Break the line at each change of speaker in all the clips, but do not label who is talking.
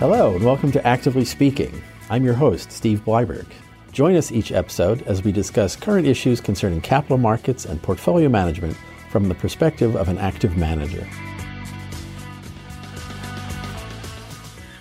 Hello, and welcome to Actively Speaking. I'm your host, Steve Blyberg. Join us each episode as we discuss current issues concerning capital markets and portfolio management from the perspective of an active manager.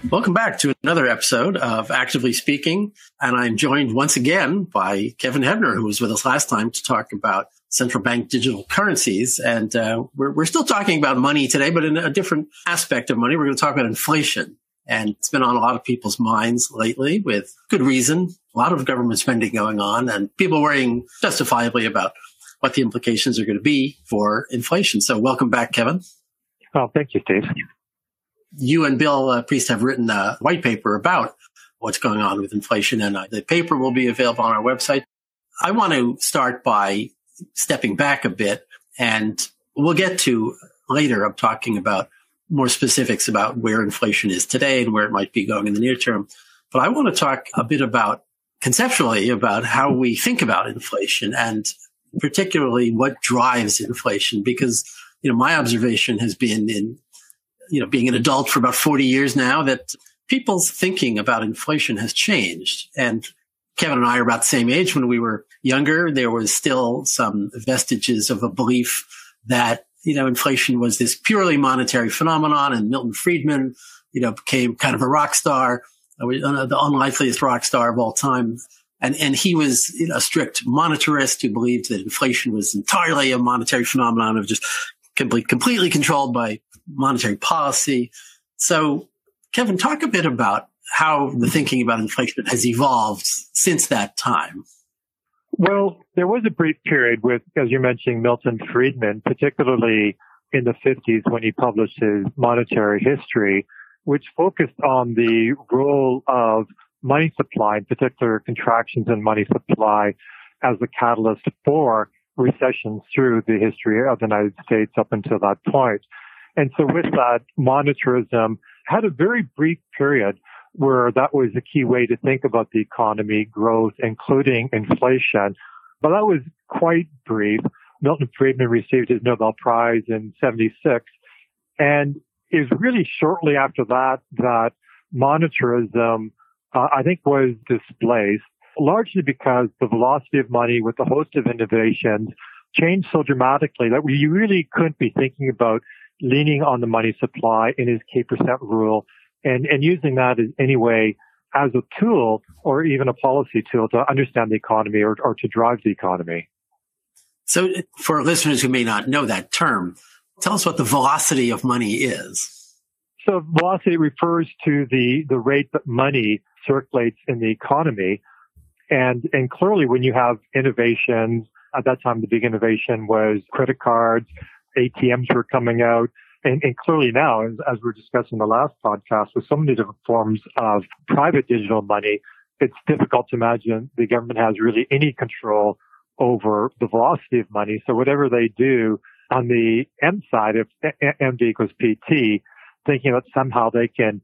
Welcome back to another episode of Actively Speaking. And I'm joined once again by Kevin Hebner, who was with us last time to talk about central bank digital currencies. And uh, we're, we're still talking about money today, but in a different aspect of money. We're going to talk about inflation. And it's been on a lot of people's minds lately with good reason. A lot of government spending going on and people worrying justifiably about what the implications are going to be for inflation. So welcome back, Kevin.
Well, thank you, Steve.
You and Bill uh, Priest have written a white paper about what's going on with inflation, and uh, the paper will be available on our website. I want to start by stepping back a bit, and we'll get to later. I'm talking about more specifics about where inflation is today and where it might be going in the near term. But I want to talk a bit about conceptually about how we think about inflation and particularly what drives inflation. Because you know my observation has been in you know being an adult for about 40 years now that people's thinking about inflation has changed. And Kevin and I are about the same age. When we were younger there was still some vestiges of a belief that you know inflation was this purely monetary phenomenon and Milton Friedman you know became kind of a rock star uh, the unlikeliest rock star of all time and, and he was you know, a strict monetarist who believed that inflation was entirely a monetary phenomenon of just complete, completely controlled by monetary policy. So, Kevin, talk a bit about how the thinking about inflation has evolved since that time.
Well, there was a brief period with, as you're mentioning, Milton Friedman, particularly in the 50s when he published his monetary history, which focused on the role of money supply, in particular contractions in money supply, as the catalyst for recessions through the history of the United States up until that point. And so with that, monetarism had a very brief period where that was a key way to think about the economy, growth, including inflation. But that was quite brief. Milton Friedman received his Nobel Prize in 76. And it was really shortly after that that monetarism uh, I think was displaced largely because the velocity of money with a host of innovations changed so dramatically that we really couldn't be thinking about leaning on the money supply in his K percent rule and, and using that as anyway as a tool or even a policy tool to understand the economy or, or to drive the economy.
So for listeners who may not know that term, tell us what the velocity of money is.
So velocity refers to the, the rate that money circulates in the economy. And, and clearly when you have innovations, at that time the big innovation was credit cards, ATMs were coming out. And, and clearly now, as, as we are discussing the last podcast, with so many different forms of private digital money, it's difficult to imagine the government has really any control over the velocity of money. So whatever they do on the M side, if MV equals PT, thinking that somehow they can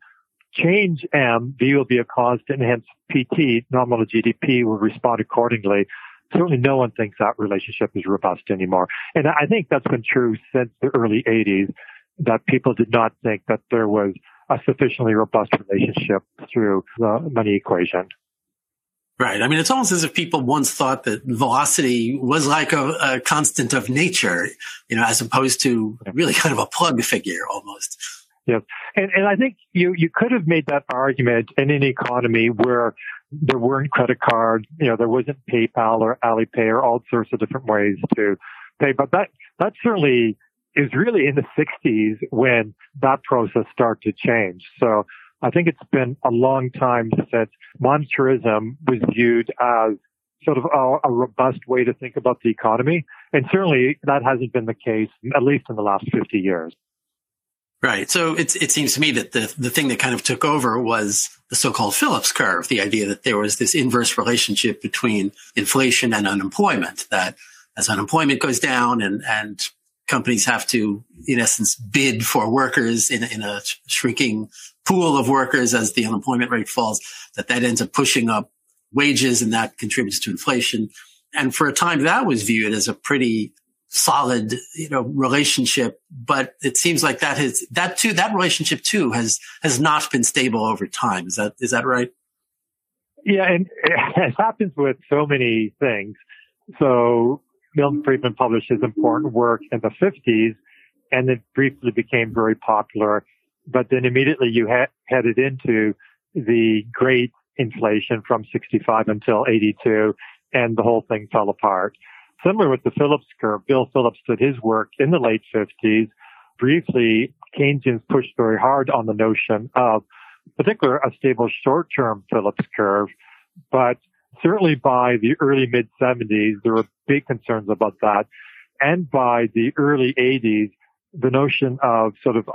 change M, V will be a constant, hence PT, nominal GDP, will respond accordingly. Certainly no one thinks that relationship is robust anymore. And I think that's been true since the early 80s, that people did not think that there was a sufficiently robust relationship through the money equation.
Right. I mean, it's almost as if people once thought that velocity was like a, a constant of nature, you know, as opposed to really kind of a plug figure almost.
Yes. And, and I think you, you could have made that argument in an economy where there weren't credit cards, you know, there wasn't PayPal or Alipay or all sorts of different ways to pay. But that, that certainly is really in the 60s when that process started to change. So I think it's been a long time since monetarism was viewed as sort of a, a, robust way to think about the economy. And certainly that hasn't been the case, at least in the last 50 years.
Right. So it seems to me that the, the thing that kind of took over was the so-called Phillips curve, the idea that there was this inverse relationship between inflation and unemployment, that as unemployment goes down and, and companies have to, in essence, bid for workers in, in a shrinking pool of workers as the unemployment rate falls, that that ends up pushing up wages and that contributes to inflation. And for a time that was viewed as a pretty solid, you know, relationship. But it seems like that has, that too, that relationship too has, has not been stable over time. Is that, is that right?
Yeah. And it happens with so many things. So Milton Friedman published his important work in the 50s and it briefly became very popular. But then immediately you ha- headed into the great inflation from 65 until 82 and the whole thing fell apart. Similar with the Phillips curve, Bill Phillips did his work in the late 50s. Briefly, Keynesians pushed very hard on the notion of particular a stable short-term Phillips curve, but certainly by the early mid 70s, there were big concerns about that. And by the early 80s, the notion of sort of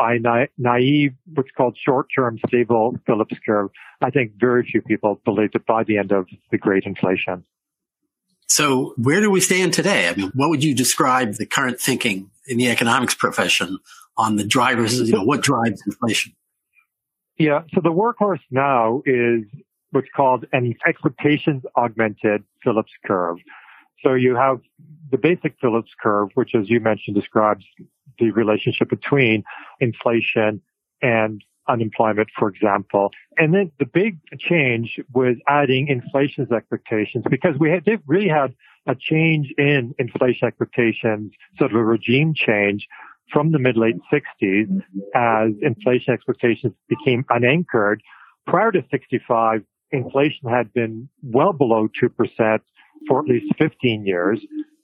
naive, what's called short-term stable Phillips curve, I think very few people believed it by the end of the great inflation.
So where do we stand today? I mean, what would you describe the current thinking in the economics profession on the drivers, you know, what drives inflation?
Yeah. So the workhorse now is what's called an expectations augmented Phillips curve. So you have the basic Phillips curve, which as you mentioned describes the relationship between inflation and unemployment, for example. And then the big change was adding inflation's expectations because we had, really had a change in inflation expectations, sort of a regime change from the mid late 60s as inflation expectations became unanchored. Prior to 65, inflation had been well below 2% for at least 15 years.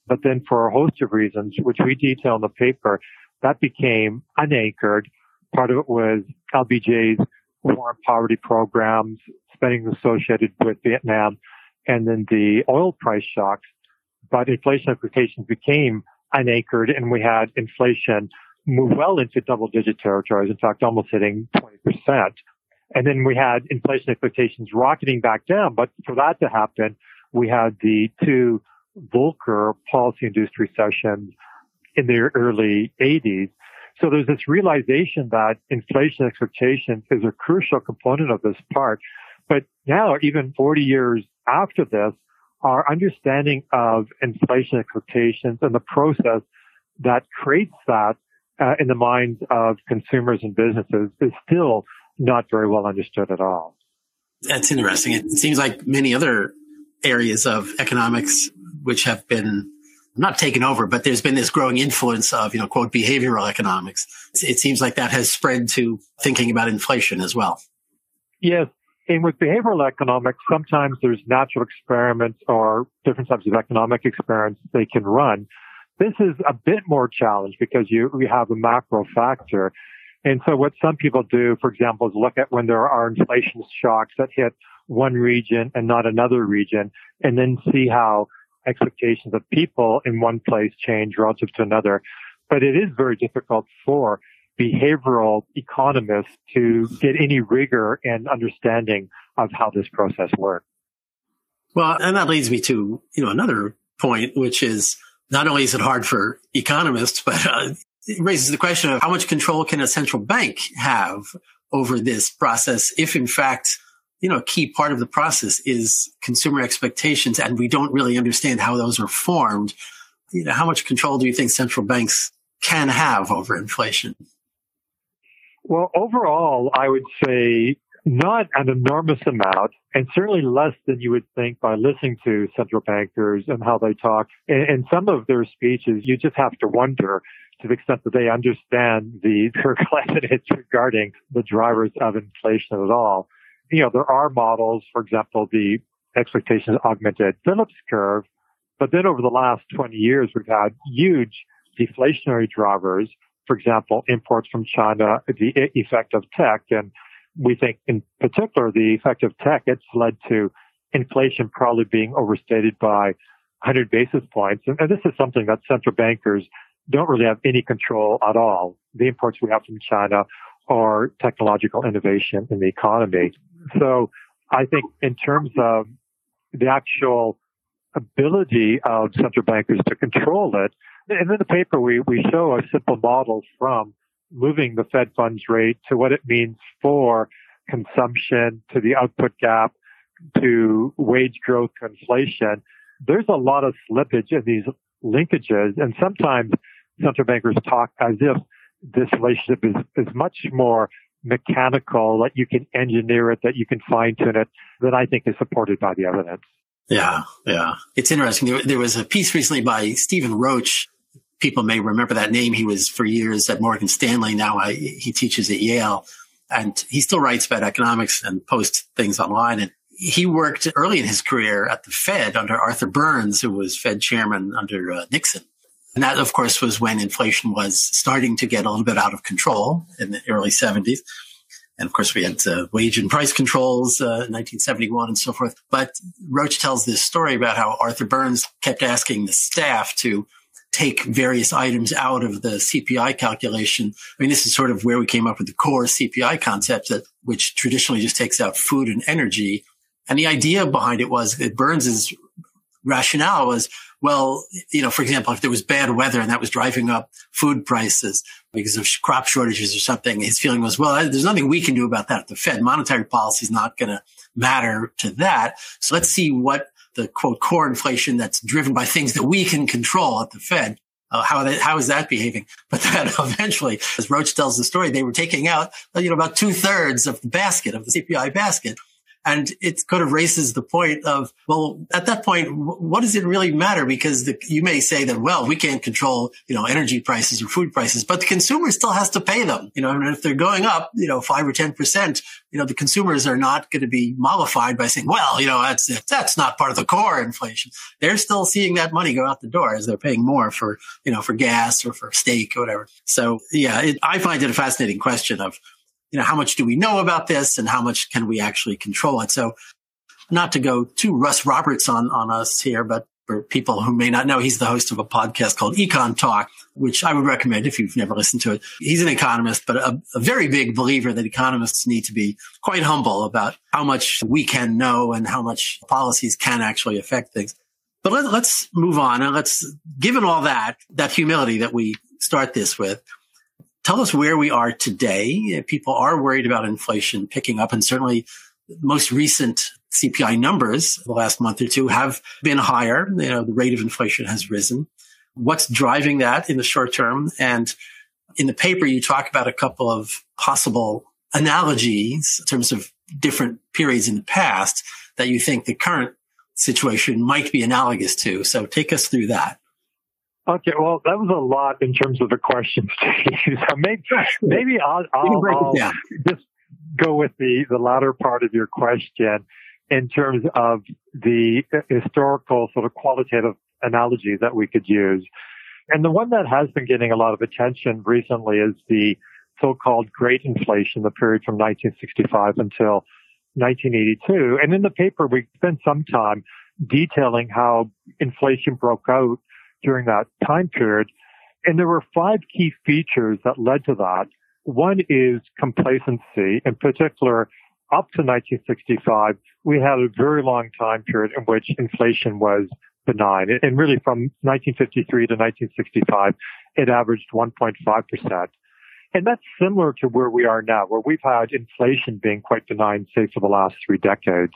But then for a host of reasons, which we detail in the paper, that became unanchored Part of it was LBJ's war and poverty programs, spending associated with Vietnam, and then the oil price shocks. But inflation expectations became unanchored and we had inflation move well into double digit territories. In fact, almost hitting 20%. And then we had inflation expectations rocketing back down. But for that to happen, we had the two Volcker policy induced recessions in the early 80s so there's this realization that inflation expectations is a crucial component of this part. But now, even 40 years after this, our understanding of inflation expectations and the process that creates that uh, in the minds of consumers and businesses is still not very well understood at all.
That's interesting. It seems like many other areas of economics which have been not taken over, but there's been this growing influence of, you know, quote, behavioral economics. It seems like that has spread to thinking about inflation as well.
Yes. And with behavioral economics, sometimes there's natural experiments or different types of economic experiments they can run. This is a bit more challenged because you, we have a macro factor. And so what some people do, for example, is look at when there are inflation shocks that hit one region and not another region and then see how expectations of people in one place change relative to another. But it is very difficult for behavioral economists to get any rigor and understanding of how this process works.
Well, and that leads me to, you know, another point, which is not only is it hard for economists, but uh, it raises the question of how much control can a central bank have over this process if in fact you know, a key part of the process is consumer expectations, and we don't really understand how those are formed. You know, how much control do you think central banks can have over inflation?
Well, overall, I would say not an enormous amount, and certainly less than you would think by listening to central bankers and how they talk. In, some of their speeches, you just have to wonder to the extent that they understand the evidence regarding the drivers of inflation at all you know, there are models, for example, the expectations augmented Phillips curve. But then over the last 20 years, we've had huge deflationary drivers. For example, imports from China, the effect of tech. And we think in particular, the effect of tech, it's led to inflation probably being overstated by 100 basis points. And, and this is something that central bankers don't really have any control at all. The imports we have from China are technological innovation in the economy. So I think in terms of the actual ability of central bankers to control it, and in the paper we, we show a simple model from moving the Fed funds rate to what it means for consumption, to the output gap, to wage growth inflation. There's a lot of slippage in these linkages. And sometimes central bankers talk as if this relationship is, is much more mechanical, that you can engineer it, that you can fine tune it, that I think is supported by the evidence.
Yeah, yeah. It's interesting. There, there, was a piece recently by Stephen Roach. People may remember that name. He was for years at Morgan Stanley. Now I, he teaches at Yale and he still writes about economics and posts things online. And he worked early in his career at the Fed under Arthur Burns, who was Fed chairman under uh, Nixon. And that, of course, was when inflation was starting to get a little bit out of control in the early 70s. And of course, we had uh, wage and price controls uh, in 1971 and so forth. But Roach tells this story about how Arthur Burns kept asking the staff to take various items out of the CPI calculation. I mean, this is sort of where we came up with the core CPI concept that, which traditionally just takes out food and energy. And the idea behind it was that Burns's rationale was, well, you know, for example, if there was bad weather and that was driving up food prices, because of crop shortages or something. His feeling was, well, there's nothing we can do about that. The Fed monetary policy is not going to matter to that. So let's see what the quote core inflation that's driven by things that we can control at the Fed. Uh, how that, how is that behaving? But then eventually, as Roach tells the story, they were taking out, you know, about two thirds of the basket of the CPI basket. And it kind of raises the point of, well, at that point, what does it really matter? Because the, you may say that, well, we can't control, you know, energy prices or food prices, but the consumer still has to pay them. You know, and if they're going up, you know, five or 10%, you know, the consumers are not going to be mollified by saying, well, you know, that's, that's not part of the core inflation. They're still seeing that money go out the door as they're paying more for, you know, for gas or for steak or whatever. So yeah, it, I find it a fascinating question of, you know, how much do we know about this and how much can we actually control it? So not to go too Russ Roberts on, on us here, but for people who may not know, he's the host of a podcast called Econ Talk, which I would recommend if you've never listened to it. He's an economist, but a, a very big believer that economists need to be quite humble about how much we can know and how much policies can actually affect things. But let, us move on and let's, given all that, that humility that we start this with, tell us where we are today. People are worried about inflation picking up and certainly most recent CPI numbers the last month or two have been higher. You know, the rate of inflation has risen. What's driving that in the short term? And in the paper, you talk about a couple of possible analogies in terms of different periods in the past that you think the current situation might be analogous to. So take us through that.
Okay, well, that was a lot in terms of the questions. so maybe, maybe I'll, I'll, I'll just go with the, the latter part of your question in terms of the historical sort of qualitative analogy that we could use. And the one that has been getting a lot of attention recently is the so-called Great Inflation, the period from 1965 until 1982. And in the paper, we spent some time detailing how inflation broke out during that time period. And there were five key features that led to that. One is complacency. In particular, up to 1965, we had a very long time period in which inflation was benign. And really from 1953 to 1965, it averaged 1.5%. And that's similar to where we are now, where we've had inflation being quite benign, say, for the last three decades.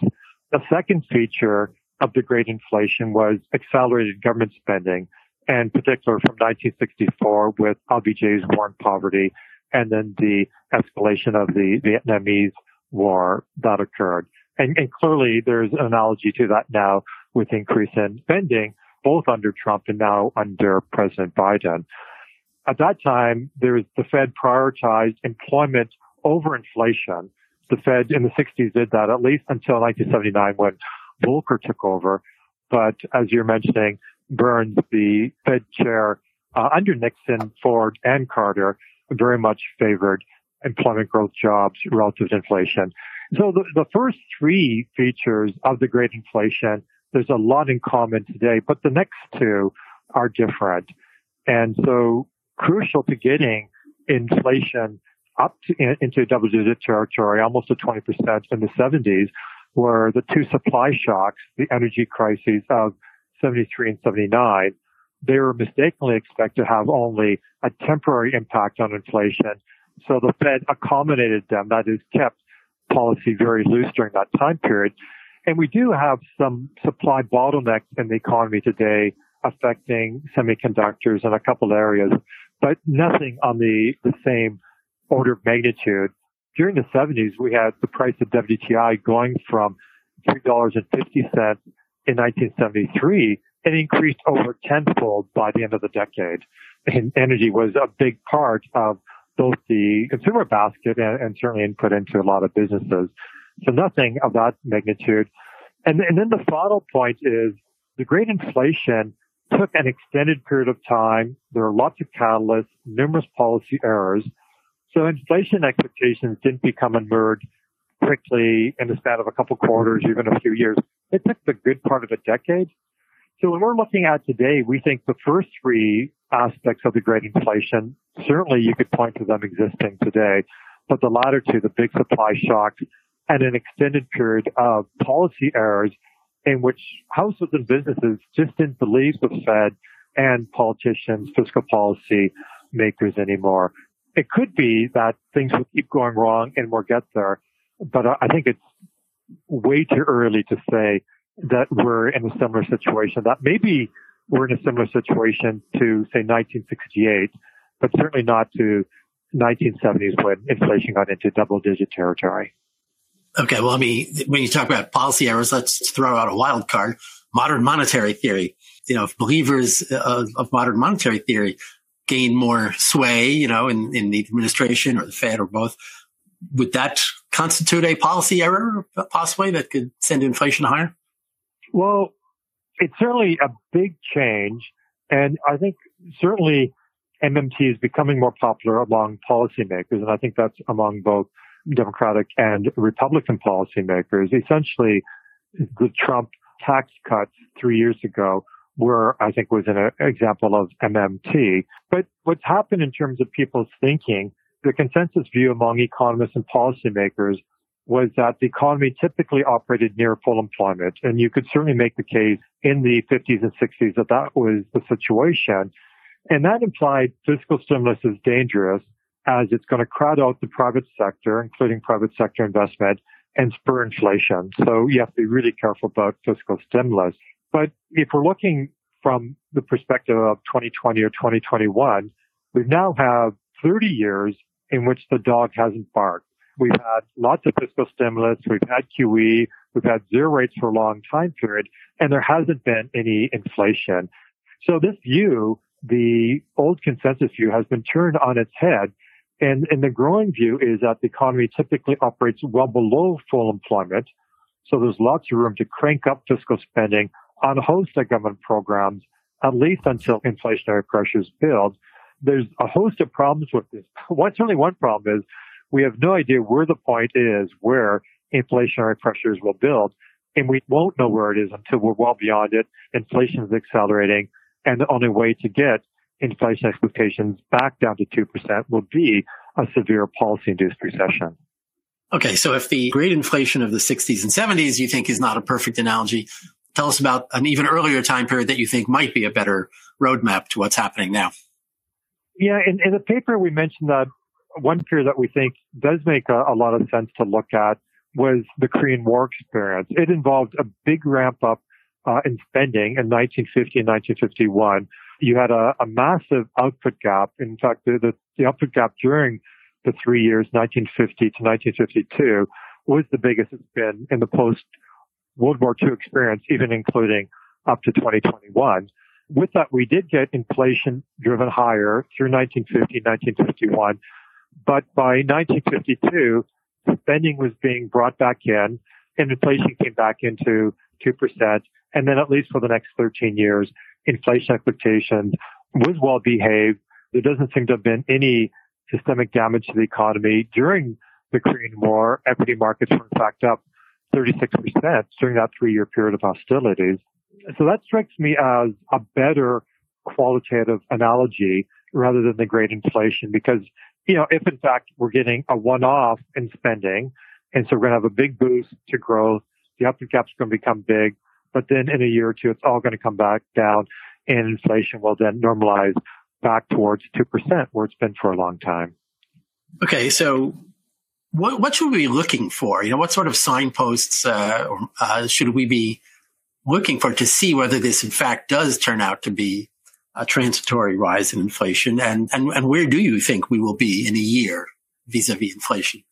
The second feature of the great inflation was accelerated government spending, and particular from 1964 with LBJ's war on poverty, and then the escalation of the Vietnamese war that occurred. And, and clearly there's an analogy to that now with increase in spending, both under Trump and now under President Biden. At that time, there was the Fed prioritized employment over inflation. The Fed in the 60s did that at least until 1979 when Volcker took over. But as you're mentioning, Burns, the Fed chair uh, under Nixon, Ford, and Carter, very much favored employment growth jobs relative to inflation. So the, the first three features of the great inflation, there's a lot in common today, but the next two are different. And so crucial to getting inflation up to, in, into double digit territory, almost to 20% in the 70s, were the two supply shocks, the energy crises of 73 and 79. They were mistakenly expected to have only a temporary impact on inflation. So the Fed accommodated them, that is, kept policy very loose during that time period. And we do have some supply bottlenecks in the economy today affecting semiconductors in a couple areas, but nothing on the, the same order of magnitude. During the 70s, we had the price of WTI going from $3.50 in 1973 and increased over tenfold by the end of the decade. And energy was a big part of both the consumer basket and, and certainly input into a lot of businesses. So nothing of that magnitude. And, and then the final point is the great inflation took an extended period of time. There are lots of catalysts, numerous policy errors. So inflation expectations didn't become emerged quickly in the span of a couple quarters, even a few years. It took the good part of a decade. So when we're looking at today, we think the first three aspects of the great inflation, certainly you could point to them existing today, but the latter two, the big supply shocks and an extended period of policy errors in which households and businesses just didn't believe the Fed and politicians, fiscal policy makers anymore. It could be that things will keep going wrong and we'll get there, but I think it's way too early to say that we're in a similar situation. That maybe we're in a similar situation to say 1968, but certainly not to 1970s when inflation got into double digit territory.
Okay, well, I mean, when you talk about policy errors, let's throw out a wild card. Modern monetary theory. You know, believers of, of modern monetary theory gain more sway, you know, in, in the administration or the Fed or both, would that constitute a policy error possibly that could send inflation higher?
Well, it's certainly a big change. And I think certainly MMT is becoming more popular among policymakers. And I think that's among both Democratic and Republican policymakers. Essentially, the Trump tax cuts three years ago were, I think, was an uh, example of MMT. But what's happened in terms of people's thinking, the consensus view among economists and policymakers was that the economy typically operated near full employment. And you could certainly make the case in the 50s and 60s that that was the situation. And that implied fiscal stimulus is dangerous as it's going to crowd out the private sector, including private sector investment and spur inflation. So you have to be really careful about fiscal stimulus. But if we're looking from the perspective of 2020 or 2021, we now have 30 years in which the dog hasn't barked. We've had lots of fiscal stimulus. We've had QE. We've had zero rates for a long time period, and there hasn't been any inflation. So this view, the old consensus view, has been turned on its head and, and the growing view is that the economy typically operates well below full employment. So there's lots of room to crank up fiscal spending on a host of government programs, at least until inflationary pressures build. There's a host of problems with this. One, certainly one problem is we have no idea where the point is where inflationary pressures will build. And we won't know where it is until we're well beyond it. Inflation is accelerating. And the only way to get inflation expectations back down to 2% will be a severe policy induced recession.
Okay, so if the great inflation of the 60s and 70s you think is not a perfect analogy, tell us about an even earlier time period that you think might be a better roadmap to what's happening now.
Yeah, in, in the paper we mentioned that one period that we think does make a, a lot of sense to look at was the Korean War experience. It involved a big ramp up uh, in spending in 1950 and 1951 you had a, a massive output gap. In fact, the, the, the output gap during the three years, 1950 to 1952, was the biggest it's been in the post World War II experience, even including up to 2021. With that, we did get inflation driven higher through 1950, 1951. But by 1952, spending was being brought back in and inflation came back into 2%. And then at least for the next 13 years, inflation expectations was well behaved. There doesn't seem to have been any systemic damage to the economy during the Korean War. Equity markets were in fact up 36% during that three year period of hostilities. So that strikes me as a better qualitative analogy rather than the great inflation because, you know, if in fact we're getting a one off in spending and so we're going to have a big boost to growth, the output gap's going to become big. But then in a year or two, it's all going to come back down and inflation will then normalize back towards 2% where it's been for a long time.
Okay. So what, what should we be looking for? You know, what sort of signposts uh, uh, should we be looking for to see whether this in fact does turn out to be a transitory rise in inflation and, and, and where do you think we will be in a year vis-a-vis inflation?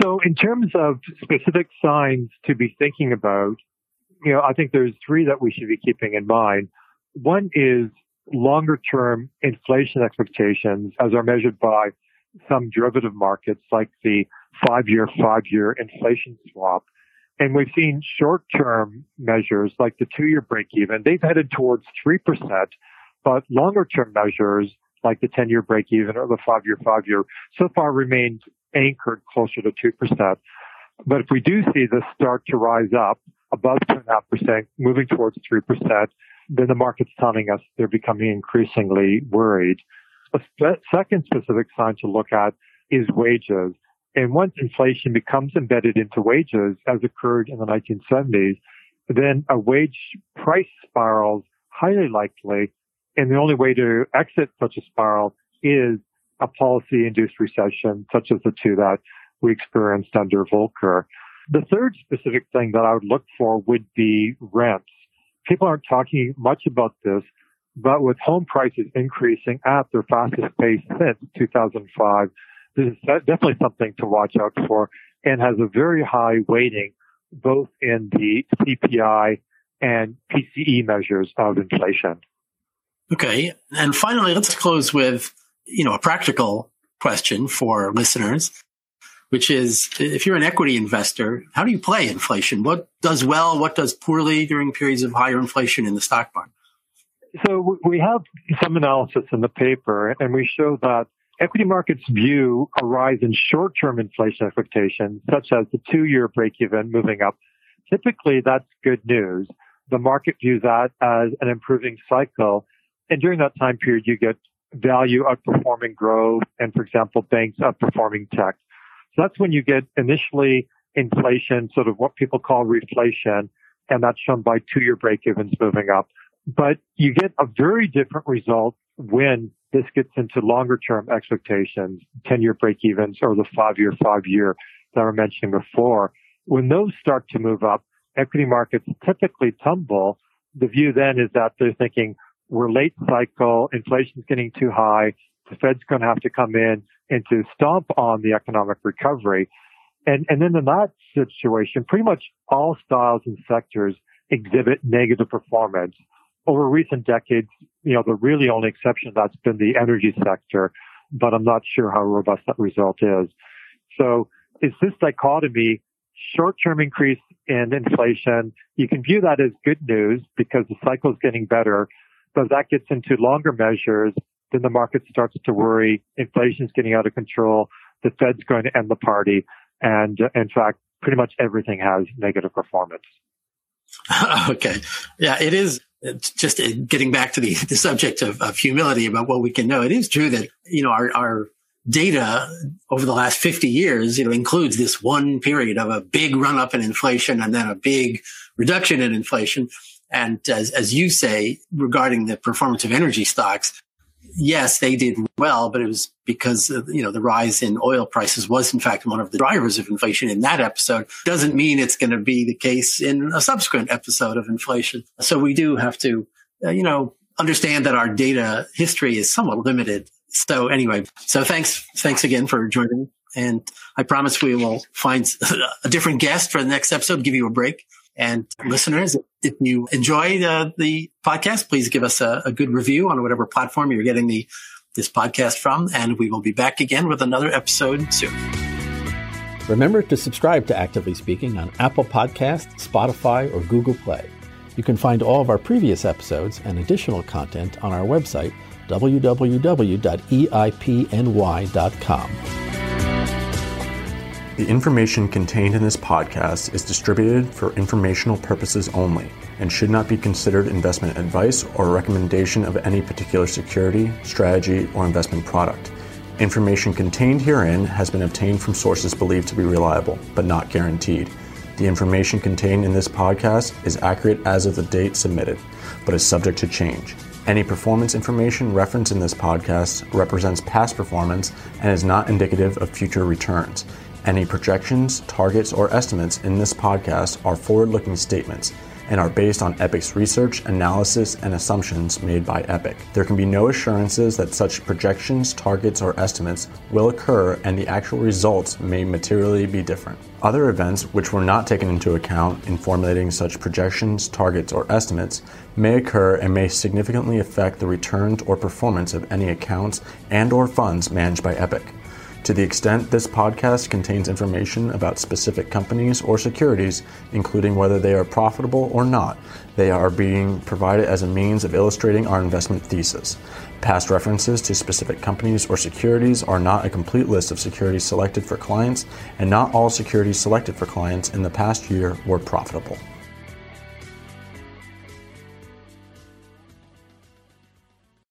So in terms of specific signs to be thinking about, you know, I think there's three that we should be keeping in mind. One is longer term inflation expectations as are measured by some derivative markets like the five year, five year inflation swap. And we've seen short term measures like the two year break even. They've headed towards 3%, but longer term measures like the 10 year break even or the five year, five year so far remained anchored closer to 2%. But if we do see this start to rise up above 2.5%, moving towards 3%, then the market's telling us they're becoming increasingly worried. A second specific sign to look at is wages. And once inflation becomes embedded into wages, as occurred in the 1970s, then a wage price spiral is highly likely. And the only way to exit such a spiral is a policy induced recession, such as the two that we experienced under Volcker. The third specific thing that I would look for would be rents. People aren't talking much about this, but with home prices increasing at their fastest pace since 2005, this is definitely something to watch out for and has a very high weighting both in the CPI and PCE measures of inflation.
Okay. And finally, let's close with you know, a practical question for listeners, which is if you're an equity investor, how do you play inflation? What does well? What does poorly during periods of higher inflation in the stock market?
So we have some analysis in the paper and we show that equity markets view a rise in short-term inflation expectations, such as the two-year break-even moving up. Typically, that's good news. The market views that as an improving cycle. And during that time period, you get value outperforming growth and, for example, banks outperforming tech. So that's when you get initially inflation, sort of what people call reflation, and that's shown by two-year break-evens moving up. But you get a very different result when this gets into longer-term expectations, 10-year break-evens or the five-year, five-year that I were mentioning before. When those start to move up, equity markets typically tumble. The view then is that they're thinking, we're late cycle, inflation's getting too high, the Fed's going to have to come in and to stomp on the economic recovery. And, and then in that situation, pretty much all styles and sectors exhibit negative performance. Over recent decades, you know, the really only exception that's been the energy sector, but I'm not sure how robust that result is. So it's this dichotomy, short-term increase in inflation. You can view that as good news because the cycle is getting better, so that gets into longer measures, then the market starts to worry. Inflation is getting out of control. The Fed's going to end the party. And uh, in fact, pretty much everything has negative performance.
okay. Yeah, it is just uh, getting back to the, the subject of, of humility about what we can know. It is true that, you know, our, our data over the last 50 years, you know, includes this one period of a big run up in inflation and then a big reduction in inflation. And as, as you say, regarding the performance of energy stocks, yes, they did well, but it was because, of, you know, the rise in oil prices was in fact one of the drivers of inflation in that episode. Doesn't mean it's going to be the case in a subsequent episode of inflation. So we do have to, uh, you know, understand that our data history is somewhat limited. So anyway, so thanks, thanks again for joining. And I promise we will find a different guest for the next episode, give you a break. And listeners, if you enjoy the, the podcast, please give us a, a good review on whatever platform you're getting the this podcast from, and we will be back again with another episode soon.
Remember to subscribe to Actively Speaking on Apple Podcasts, Spotify, or Google Play. You can find all of our previous episodes and additional content on our website, www.eipny.com.
The information contained in this podcast is distributed for informational purposes only and should not be considered investment advice or recommendation of any particular security, strategy, or investment product. Information contained herein has been obtained from sources believed to be reliable, but not guaranteed. The information contained in this podcast is accurate as of the date submitted, but is subject to change. Any performance information referenced in this podcast represents past performance and is not indicative of future returns. Any projections, targets, or estimates in this podcast are forward looking statements. and are based on Epoch's research, analysis, and assumptions made by Epoch. There can be no assurances that such projections, targets, or estimates will occur, and the actual results may materially be different. Other events which were not taken into account in formulating such projections, targets, or estimates may occur and may significantly affect the returns or performance of any accounts and or funds managed by Epoch. To the extent this podcast contains information about specific companies or securities, including whether they are profitable or not, they are being provided as a means of illustrating our investment thesis. Past references to specific companies or securities are not a complete list of securities selected for clients, and not all securities selected for clients in the past year were profitable.